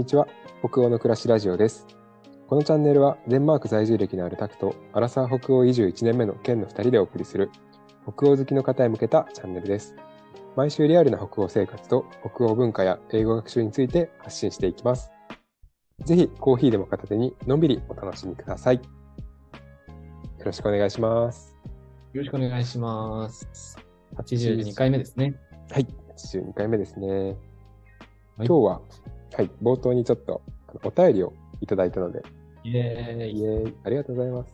にちは。北欧の暮らしラジオです。このチャンネルはデンマーク在住歴のあるタクとアラサー北欧移住1年目の県の2人でお送りする北欧好きの方へ向けたチャンネルです。毎週リアルな北欧生活と北欧文化や英語学習について発信していきます。ぜひコーヒーでも片手にのんびりお楽しみください。よろしくお願いします。よろしくお願いします。82回目ですね。はい82回目ですね、はい今日ははい冒頭にちょっとお便りをいただいたのでイエーイ。イエーイありがとうございます。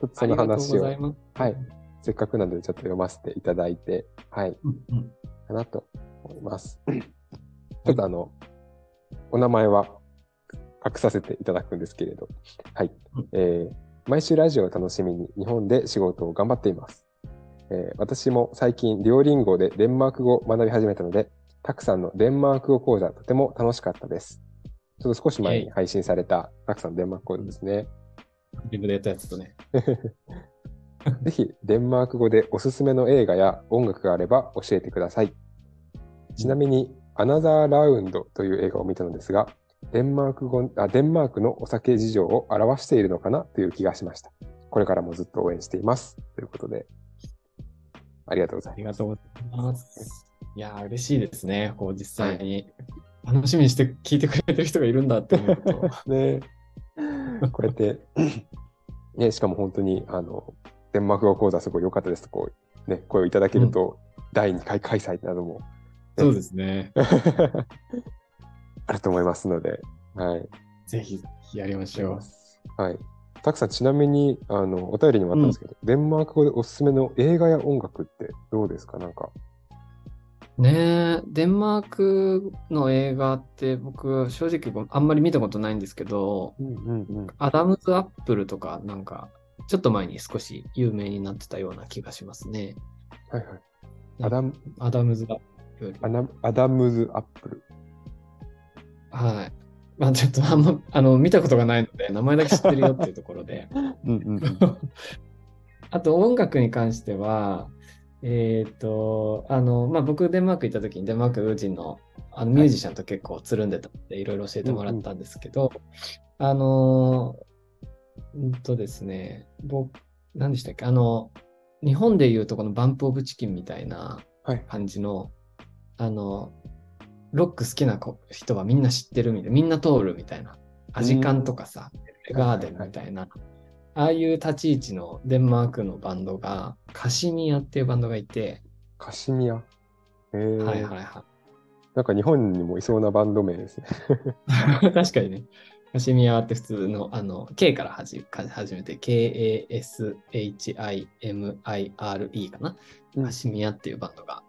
ちょっとその話を。はい。せっかくなのでちょっと読ませていただいて、はい、うんうん。かなと思います。ちょっとあの、お名前は隠させていただくんですけれど、はいうん。えー毎週ラジオを楽しみに日本で仕事を頑張っています。えー私も最近、デュオリンゴでデンマーク語を学び始めたので、たくさんのデンマーク語講座とても楽しかったです。ちょっと少し前に配信されたたくさんのデンマーク講座ですね。でやったやつとね。ぜひ、デンマーク語でおすすめの映画や音楽があれば教えてください。ちなみに、アナザーラウンドという映画を見たのですが、デンマーク語あデンマークのお酒事情を表しているのかなという気がしました。これからもずっと応援しています。ということで、ありがとうございありがとうございます。いやー、嬉しいですね。こう、実際に楽しみにして聞いてくれてる人がいるんだって思うと。ねこうやって、ね、しかも本当に、あの、デンマーク語講座すごい良かったですと、こう、ね、声をいただけると、第2回開催などもそうですね。あると思いますので、はい。ぜひやりましょう。はい。たくさん、ちなみに、あの、お便りにもあったんですけど、デンマーク語でおすすめの映画や音楽ってどうですか？なんか。ねえ、デンマークの映画って僕、正直あんまり見たことないんですけど、うんうんうん。アダムズ・アップルとか、なんか、ちょっと前に少し有名になってたような気がしますね。はいはい。アダム、アダムズ・アップル。アダムズ・アップル。はい。まあちょっとあんま、あの、見たことがないので、名前だけ知ってるよっていうところで。うんうんうん。あと音楽に関しては、えっ、と、あの、まあ僕デンマーク行った時にデンマーク人のあのミュージシャンと結構つるんでたので、いろいろ教えてもらったんですけど、あの、うんとですね、僕、何でしたっけあの、日本でいうとこのバンプオブチキンみたいなはい。感じの、あの、ロック好きな子人はみんな知ってるみたいな、みんな通るみたいな、アジカンとかさ、ガーデンみたいな、ああいう立ち位置のデンマークのバンドが、カシミヤっていうバンドがいて、カシミヤ？へえ。はいはいはなんか日本にもいそうなバンド名ですね。い。確かにね。カシミヤって普通の、あの、K から始め始めて、K-A-S-H-I-M-I-R-E かな？うんカシミヤっていうバンドが、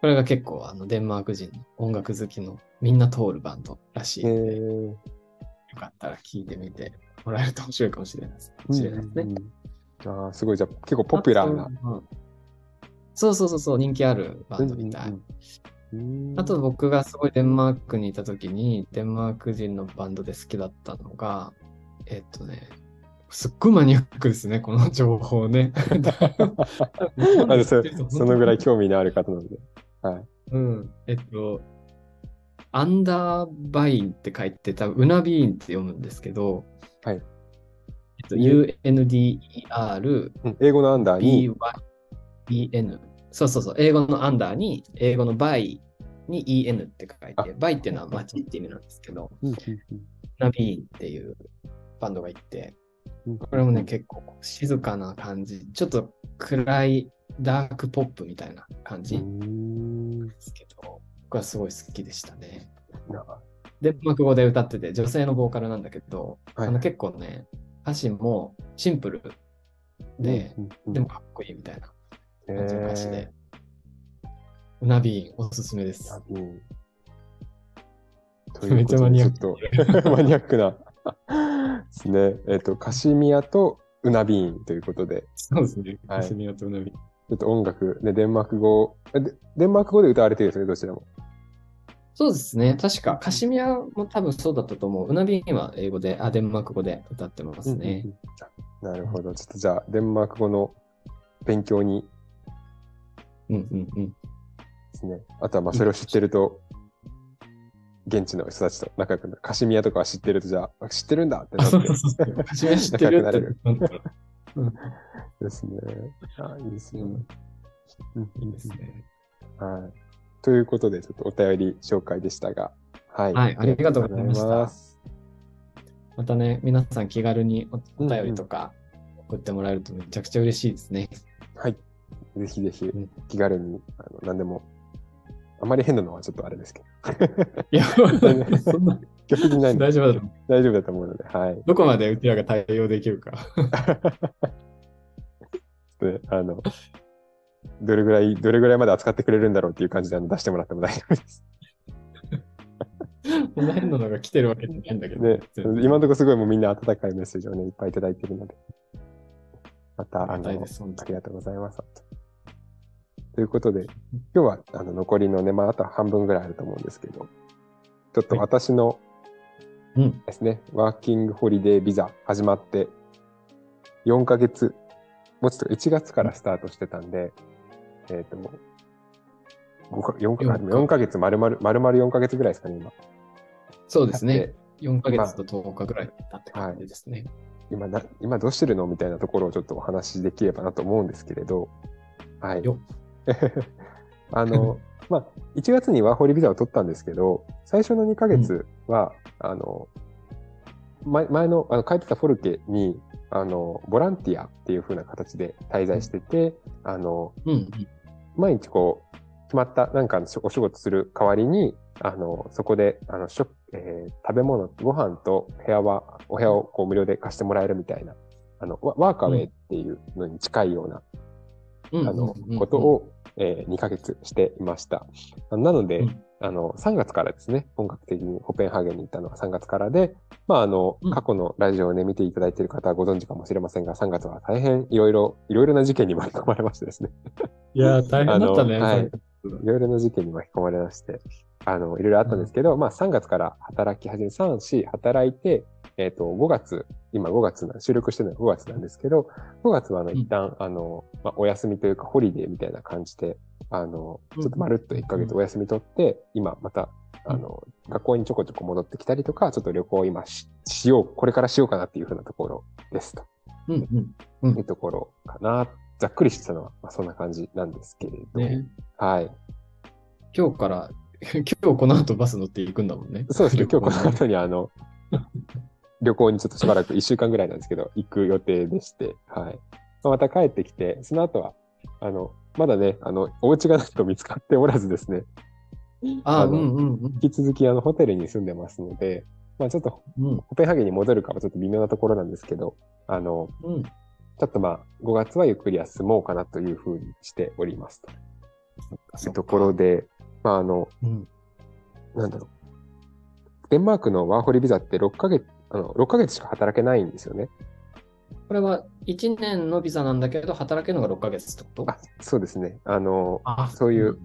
これが結構あのデンマーク人の音楽好きのみんな通るバンドらしいへので、え。よかったら聞いてみてもらえると面白いかもしれないです。ね。うんうんうんああ、すごい。じゃあ結構ポピュラーな。そうそうそうそう、人気あるバンドみたい。あと僕がすごいデンマークにいた時に、デンマーク人のバンドで好きだったのが、えっとね、すっごいマニアックですね、この情報ね。あそそのぐらい興味のある方なので。はい。うん。えっと、アンダーバインって書いて、多分ウナビーンって読むんですけど、はい。えっと、UNDER、うん。英語の under に、BYEN。そうそうそう、英語の under に、英語の by に EN って書いあ。て、バイっていうのは街って意味なんですけど、うナビーンっていうバンドがいて、うん。これもね、結構静かな感じ、ちょっと暗いダークポップみたいな感じうでん。すけど、僕はすごい好きでしたね。なデンマーク語で歌ってて、女性のボーカルなんだけど、はいあの結構ね、歌詞もシンプルで、うんうんでもかっこいいみたいな感じの歌詞でへ、うなびーんおすすめです。ーうんめっちゃマニアック マニアックなですね。えっ、と、カシミヤとウナビーンということで、そうですね。はいカシミヤとうなびーん。ちょっと音楽、ね、デンマーク語、えでデンマーク語で歌われてるんですね、どちらも。そうですね。確か、カシミヤも多分そうだったと思う。うなびーんは英語で、あ、デンマーク語で歌ってますね。うんうんうんなるほど。ちょっとじゃあ、デンマーク語の勉強にうんうんうん。ですね。あとは、まあ、それを知ってると、現地の人たちと仲良くなる。カシミヤとかは知ってると、じゃあ、知ってるんだってあ、なってそうそうそう。初め知ってるって仲良くうんですね。あいいですね。うんうんいいですね。はい。ということで、ちょっとお便り紹介でしたが、はい。はいありがとうございましたますまたね、皆さん気軽におお便りとか送ってもらえるとめちゃくちゃ嬉しいですね。はい。ぜひぜひうん、気軽に、あの何でも、あまり変なのはちょっとあれですけいや、そんな、ど、基本的にない大丈夫だと思う。大丈夫だと思うので、はい。どこまでうちらが対応できるか。で、あの、どれぐらい、どれぐらいまで扱ってくれるんだろうっていう感じで出してもらっても大丈夫です。こんな変なのが来てるわけじゃないんだけど。で、全然今のところすごいもうみんな温かいメッセージをね、いっぱいいただいてるので、また、あの、ありがとうございます。ということで、今日はあの残りのね、まあ、あと半分ぐらいあると思うんですけど、ちょっと私のうん。ですね、ワーキングホリデービザ始まって4ヶ月、もうちょっと1月からスタートしてたんで、えっ、と、もう5か4か四か4ヶ月、丸々、丸々4ヶ月ぐらいですかね、今。そうですねで。4ヶ月と10日ぐらい経って感じですね。今な、今どうしてるの？みたいなところをちょっとお話しできればなと思うんですけれど、はい。よ あの、まあ、1月にワーホリビザを取ったんですけど、最初の2ヶ月は、あの、前前のあの書いてたフォルケに、あの、ボランティアっていう風な形で滞在してて、あの、うんうん。毎日こう、決まったなんかのお仕事する代わりに、あの、そこで、あの、食、えー食べ物、ご飯と部屋は、お部屋をこう無料で貸してもらえるみたいな、あの、ワワーカーウェイっていうのに近いような、うん。あのことを、えー2ヶ月していました。なので、うんあの、3月からですね、本格的にコペンハーゲンに行ったのは3月からで、まあ、あのうん、過去のラジオをね、見ていただいている方はご存知かもしれませんが、3月は大変いろいろ、いろいろな事件に巻き込まれましてですね。いやー、大変だったね。はい。いろいろな事件に巻き込まれまして、あの、いろいろあったんですけど、まあ3月から働き始め、3、4働いて、えっ、と、5月、今5月な、収録してるのは5月なんですけど、5月はあの、うん。一旦、あの、まあ、お休みというか、ホリデーみたいな感じで、あの、うんちょっとまるっと1ヶ月お休み取って、今また、あの、学校にちょこちょこ戻ってきたりとか、ちょっと旅行を今ししよう、これからしようかなっていうふうなところですとうんうん。いうところかな。ざっくりしてたのは、まあ、そんな感じなんですけれど、ね、はい。今日から、今日この後バス乗っていくんだもんね。そうですね、今日この後にあの、旅行にちょっとしばらく1週間ぐらいなんですけど、行く予定でして、はい。まあまた帰ってきて、その後は、あの、まだね、あの、お家がと見つかっておらずですね、ああ、のんうんうん引き続きあの、ホテルに住んでますので、まあちょっと、うん。コペンハーゲンに戻るかはちょっと微妙なところなんですけど、あの、うん。ちょっとまあ、5月はゆっくり休もうかなというふうにしておりますというところで、まああの、うん。なんだろう。デンマークのワーホリビザって6ヶ月、あの、6ヶ月しか働けないんですよね。これは1年のビザなんだけど、働けるのが6ヶ月ってことあ、そうですね。あの、あそういう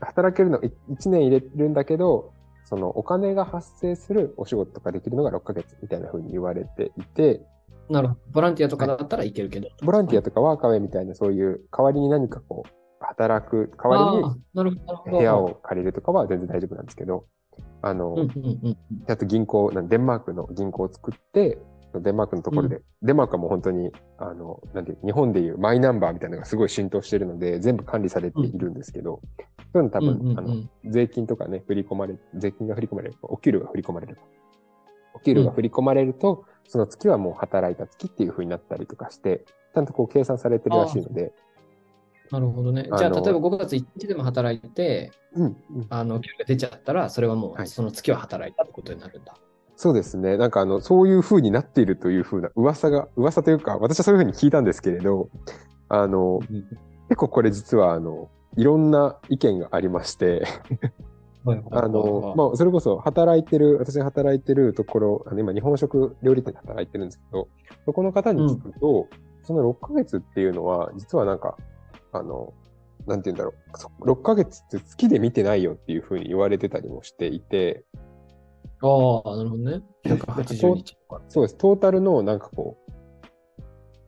働けるの1年入れるんだけど、そのお金が発生するお仕事とかできるのが6ヶ月みたいな風に言われていて、なるほど。ボランティアとかだったらいけるけど。ボランティアとかワーカーウェイみたいなそういう代わりに何かこう、働く代わり。に部屋を借りるとかは全然大丈夫なんですけど、あの。あと銀行、デンマークの銀行を作って、デンマークのところで、デンマークはもう本当に、あの、なんていう、日本でいうマイナンバーみたいなのがすごい浸透してるので、全部管理されているんですけど、そういうの多分、うんうんうん。あの、税金とかね、振り込まれ、税金が振り込まれる、お給料が振り込まれる。お給料が振り込まれると、その月はもう働いた月っていう風になったりとかして、ちゃんとこう計算されてるらしいので、なるほどね。じゃあ、例えば5月1日でも働いて、うん、うん。あの、給料が出ちゃったら、それはもう、はい。その月は働いたってことになるんだ。そうですね。なんかあの、そういう風になっているという風な噂が、噂というか、私はそういう風に聞いたんですけれど、あの、結構これ実はあの、いろんな意見がありまして、あの、まあ、それこそ働いてる、私が働いてるところ、あの今日本食料理店で働いてるんですけど、そこの方に聞くと、その6ヶ月っていうのは、実はなんか、あの、なんて言うんだろう、そ6ヶ月って月で見てないよっていうふうに言われてたりもしていて、ああ、なるほどね。180日とか。そうです、トータルのなんかこう、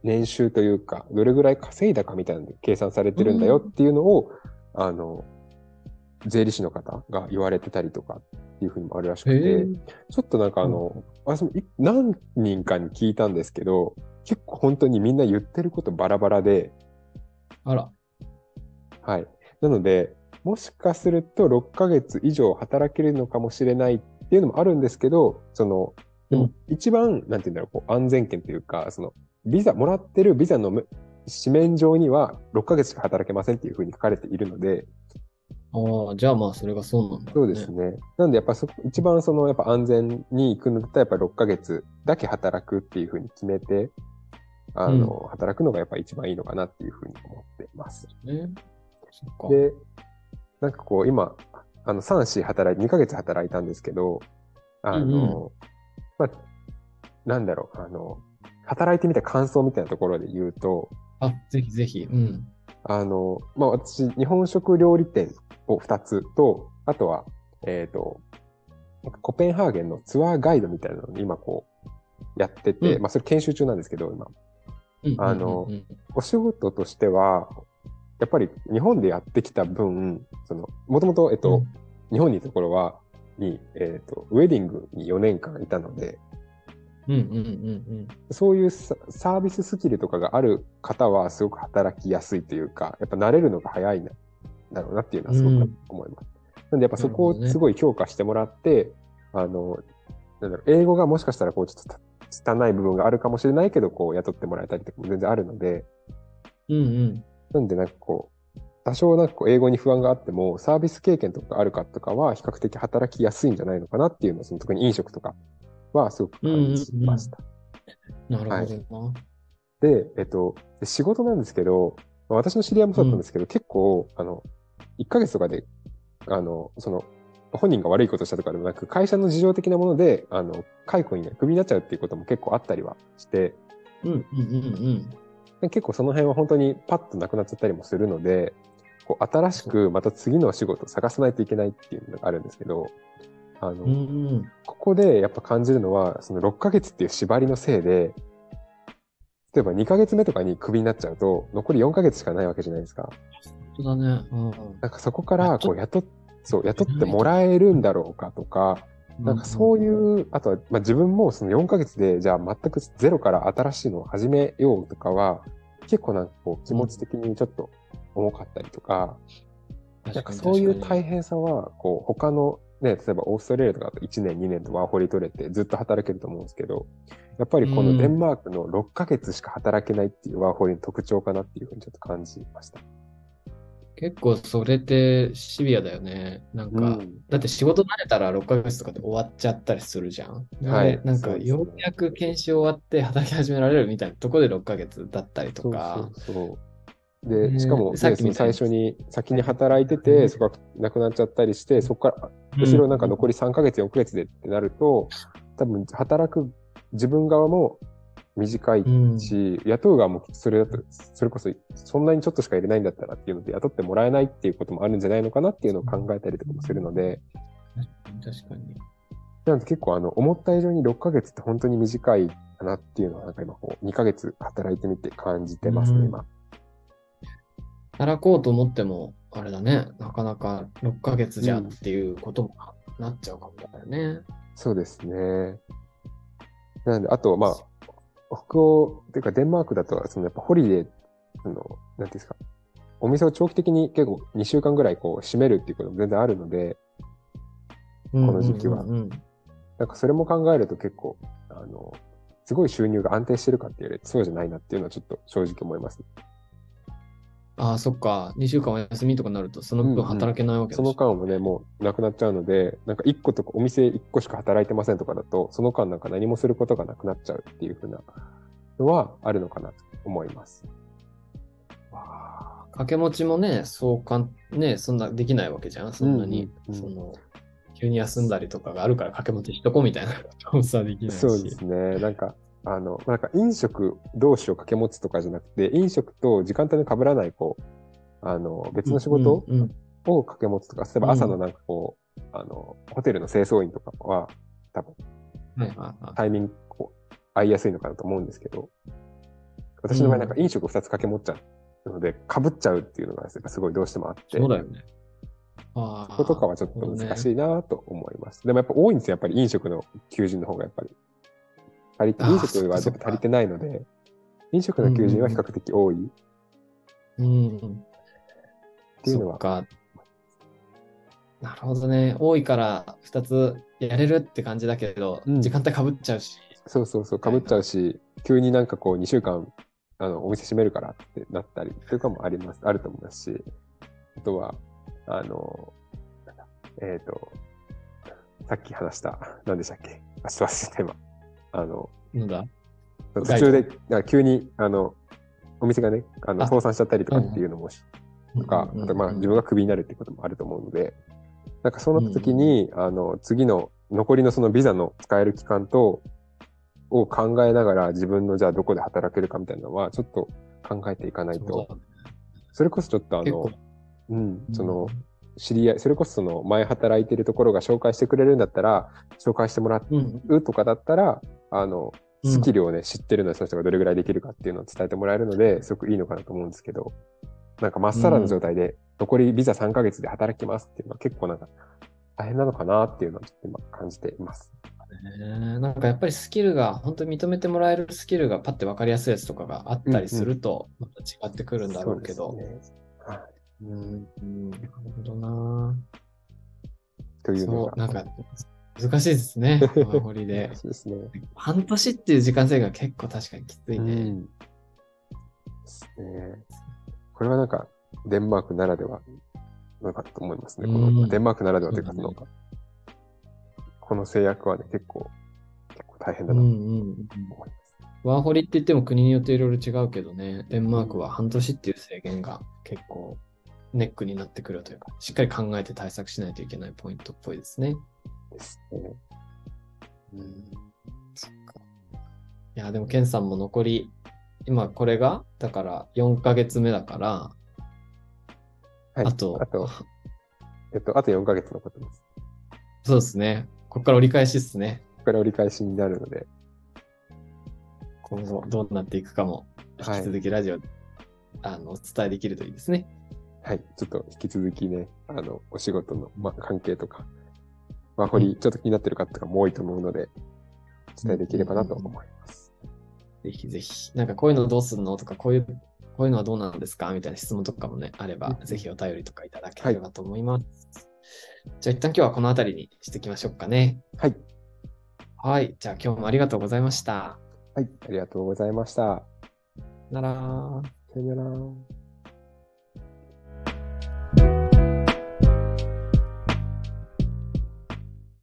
年収というか、どれぐらい稼いだかみたいなので計算されてるんだよっていうのを、あの、税理士の方が言われてたりとかっていうふうにもあるらしくへて、え。ちょっとなんかあの、私もい何人かに聞いたんですけど、結構本当にみんな言ってることバラバラで、あら。はい。なので、もしかすると6ヶ月以上働けるのかもしれないっていうのもあるんですけど、その、でもうん一番、なんて言うんだろう、こう安全圏というか、その、ビザ、もらってるビザのむ紙面上には6ヶ月しか働けませんっていうふうに書かれているので、ああ、じゃあまあそれがそうなんだ、ね。そうですね。なんでやっぱそこ、一番その、やっぱ安全に行くのだったらやっぱ6ヶ月だけ働くっていうふうに決めて、あの、働くのがやっぱ一番いいのかなっていうふうに思ってます。ね。で、なんかこう、今、あの、3、4働いて、2ヶ月働いたんですけど、あの、うんうまあ、なんだろう、あの、働いてみた感想みたいなところで言うと、あ、ぜひぜひ。うん。あの、まあ、私、日本食料理店を2つと、あとは、えっ、と、なんかコペンハーゲンのツアーガイドみたいなのを今こう、やってて、うんまあ、それ研修中なんですけど、今。うんあのお仕事としては、やっぱり日本でやってきた分、その、もともと、えっと、日本にいた頃は、に、えっと、ウェディングに4年間いたので、うんうんうんうんそういうササービススキルとかがある方はすごく働きやすいというか、やっぱ慣れるのが早いんだだろうなっていうのはすごく思います。なんでやっぱそこをすごい評価してもらって、あの、なんだろう、英語がもしかしたらこうちょっと拙い部分があるかもしれないけど、こう雇ってもらえたりとかも全然あるので、うん。うんうん。なんでなんかこう、多少なんかこう英語に不安があっても、サービス経験とかあるかとかは比較的働きやすいんじゃないのかなっていうのを、その特に飲食とかはすごく感じました。なるほどな。で、えっと、で仕事なんですけど、まあ私の知り合いもそうだったんですけど、結構、あの、1ヶ月とかで、あの、その、本人が悪いことしたとかでもなく、会社の事情的なもので、あの、解雇にね、クビになっちゃうっていうことも結構あったりはして、うんうんうんうん。で結構その辺は本当にパッとなくなっちゃったりもするので、こう新しくまた次の仕事を探さないといけないっていうのがあるんですけど、あの、うんうん。ここでやっぱ感じるのは、その6ヶ月っていう縛りのせいで、例えば2ヶ月目とかにクビになっちゃうと、残り4ヶ月しかないわけじゃないですか。本当だね。うんなんかそこから、こう、あ雇っ、そう、雇ってもらえるんだろうかとか、なんかそういう、あとは、まあ、自分もその4ヶ月で、じゃあ全くゼロから新しいのを始めようとかは、結構なんかこう気持ち的にちょっと重かったりとか、なんかそういう大変さは、こう他のね、例えばオーストラリアとかだと1年2年とワーホリ取れてずっと働けると思うんですけど、やっぱりこのデンマークの6ヶ月しか働けないっていうワーホリの特徴かなっていうふうにちょっと感じました。結構それってシビアだよね。なんか、うんだって仕事慣れたら6ヶ月とかで終わっちゃったりするじゃん。はいでなんかようやく研修終わって働き始められるみたいなところで6ヶ月だったりとか。そうそう。で、ねしかも、最初に先に働いてうて、んそこがなくなっちゃったりして、そこから後ろなんか残り3ヶ月、4ヶ月でってなると、多分働く自分側も短いうんし、雇う側もそれだと、それこそそんなにちょっとしか入れないんだったらっていうので雇ってもらえないっていうこともあるんじゃないのかなっていうのを考えたりとかもするので、確かに。なんで結構あの、思った以上に6ヶ月って本当に短いかなっていうのはなんか今こう、2ヶ月働いてみて感じてますね、うん今。働こうと思っても、あれだね、なかなか6ヶ月じゃっていうこともなっちゃうかもだよね。そうですね。なんで、あと、まあ、北欧、っていうかデンマークだと、そのやっぱホリデー、その、なんていうんですか、お店を長期的に結構2週間ぐらいこう閉めるっていうことも全然あるので、この時期はなんかそれも考えると結構、あの、すごい収入が安定してるかって言われてそうじゃないなっていうのはちょっと正直思います。ああ、そっか。2週間お休みとかになると、その分働けないわけその間もね、もうなくなっちゃうので、なんか1個とか、お店1個しか働いてませんとかだと、その間なんか何もすることがなくなっちゃうっていうふうなのはあるのかなと思います。掛け持ちもね、そうかん、ね、そんなできないわけじゃん、そんなに。うんうんうんその、急に休んだりとかがあるから掛け持ちしとこうみたいなこともさ、できないし。そうですね。なんか、あの、なんか飲食同士を掛け持つとかじゃなくて、飲食と時間帯の被らない、こう、あの、別の仕事を掛け持つとか、例えば朝のなんかこう、あの、ホテルの清掃員とかは、多分、はいはいはいタイミング、こう、合いやすいのかなと思うんですけど、私の場合なんか飲食2つ掛け持っちゃうので、被っちゃうっていうのが、すごいどうしてもあって。そうだよね。あそことかはちょっと難しいなと思います。でもやっぱ多いんですよ、やっぱり飲食の求人の方がやっぱり。足りて飲食は足りてないので、飲食の求人は比較的多いっうん。ていうのは。なるほどね。多いから2つやれるって感じだけど、うん時間帯かぶっちゃうし。そうそうそう、かぶっちゃうし、急になんかこう2週間あのお店閉めるからってなったりとかもあります、あると思いますし、あとは、あの、えっ、と、さっき話した、何でしたっけ？あ、ちょっと忘れて今。あの、なんだ？途中で、なんか急に、あの、お店がね、あのあ。倒産しちゃったりとかっていうのもし、とか、あとまあ自分がクビになるってこともあると思うので、なんかそうなった時に、あの、次の残りのそのビザの使える期間と、を考えながら自分のじゃあどこで働けるかみたいなのはちょっと考えていかないと、それこそちょっとあの、うん、その、知り合い、それこそその前働いてるところが紹介してくれるんだったら、紹介してもらうん。うとかだったら、あの、うん。スキルをね、知ってるので、その人がどれぐらいできるかっていうのを伝えてもらえるので、すごくいいのかなと思うんですけど、なんかまっさらな状態で、残りビザ3ヶ月で働きますっていうのは結構なんか大変なのかなっていうのをちょっと今感じています。ねなんかやっぱりスキルが、本当に認めてもらえるスキルがパッて分かりやすいやつとかがあったりすると、また違ってくるんだろうけど。そうですね。はいうんうんなるほどな。というのなんか難しいですね、ワーホリで。そうですね。半年っていう時間制限が結構確かにきついね。うんですね。これはなんか、デンマークならではなのかと思いますね。こうんのデンマークならではというか、そこの制約はね、結構、結構大変だうんなと思います。ワーホリって言っても国によっていろいろ違うけどね、デンマークは半年っていう制限が結構ネックになってくるというか、しっかり考えて対策しないといけないポイントっぽいですね。ですね。うん、そっか。いや、でもケンさんも残り、今これが、だから4ヶ月目だから、はい。あと、あと、えっと、あと4ヶ月残ってます。そうですね。ここから折り返しですね。ここから折り返しになるので、今後どうなっていくかも、はい引き続きラジオで、あのお伝えできるといいですね。はい。ちょっと引き続きね、あの、お仕事の、まあ、関係とか、ワーホリ、ちょっと気になってる方とかも多いと思うので、お伝えできればなと思います。ぜひぜひ。なんかこういうのどうすんのとか、こういう、こういうのはどうなんですかみたいな質問とかもね、あれば、うんぜひお便りとかいただければと思います。じゃあ一旦今日はこの辺りにしておきましょうかね。はい。はい。じゃあ今日もありがとうございました。はい。ありがとうございました。なら。さよなら。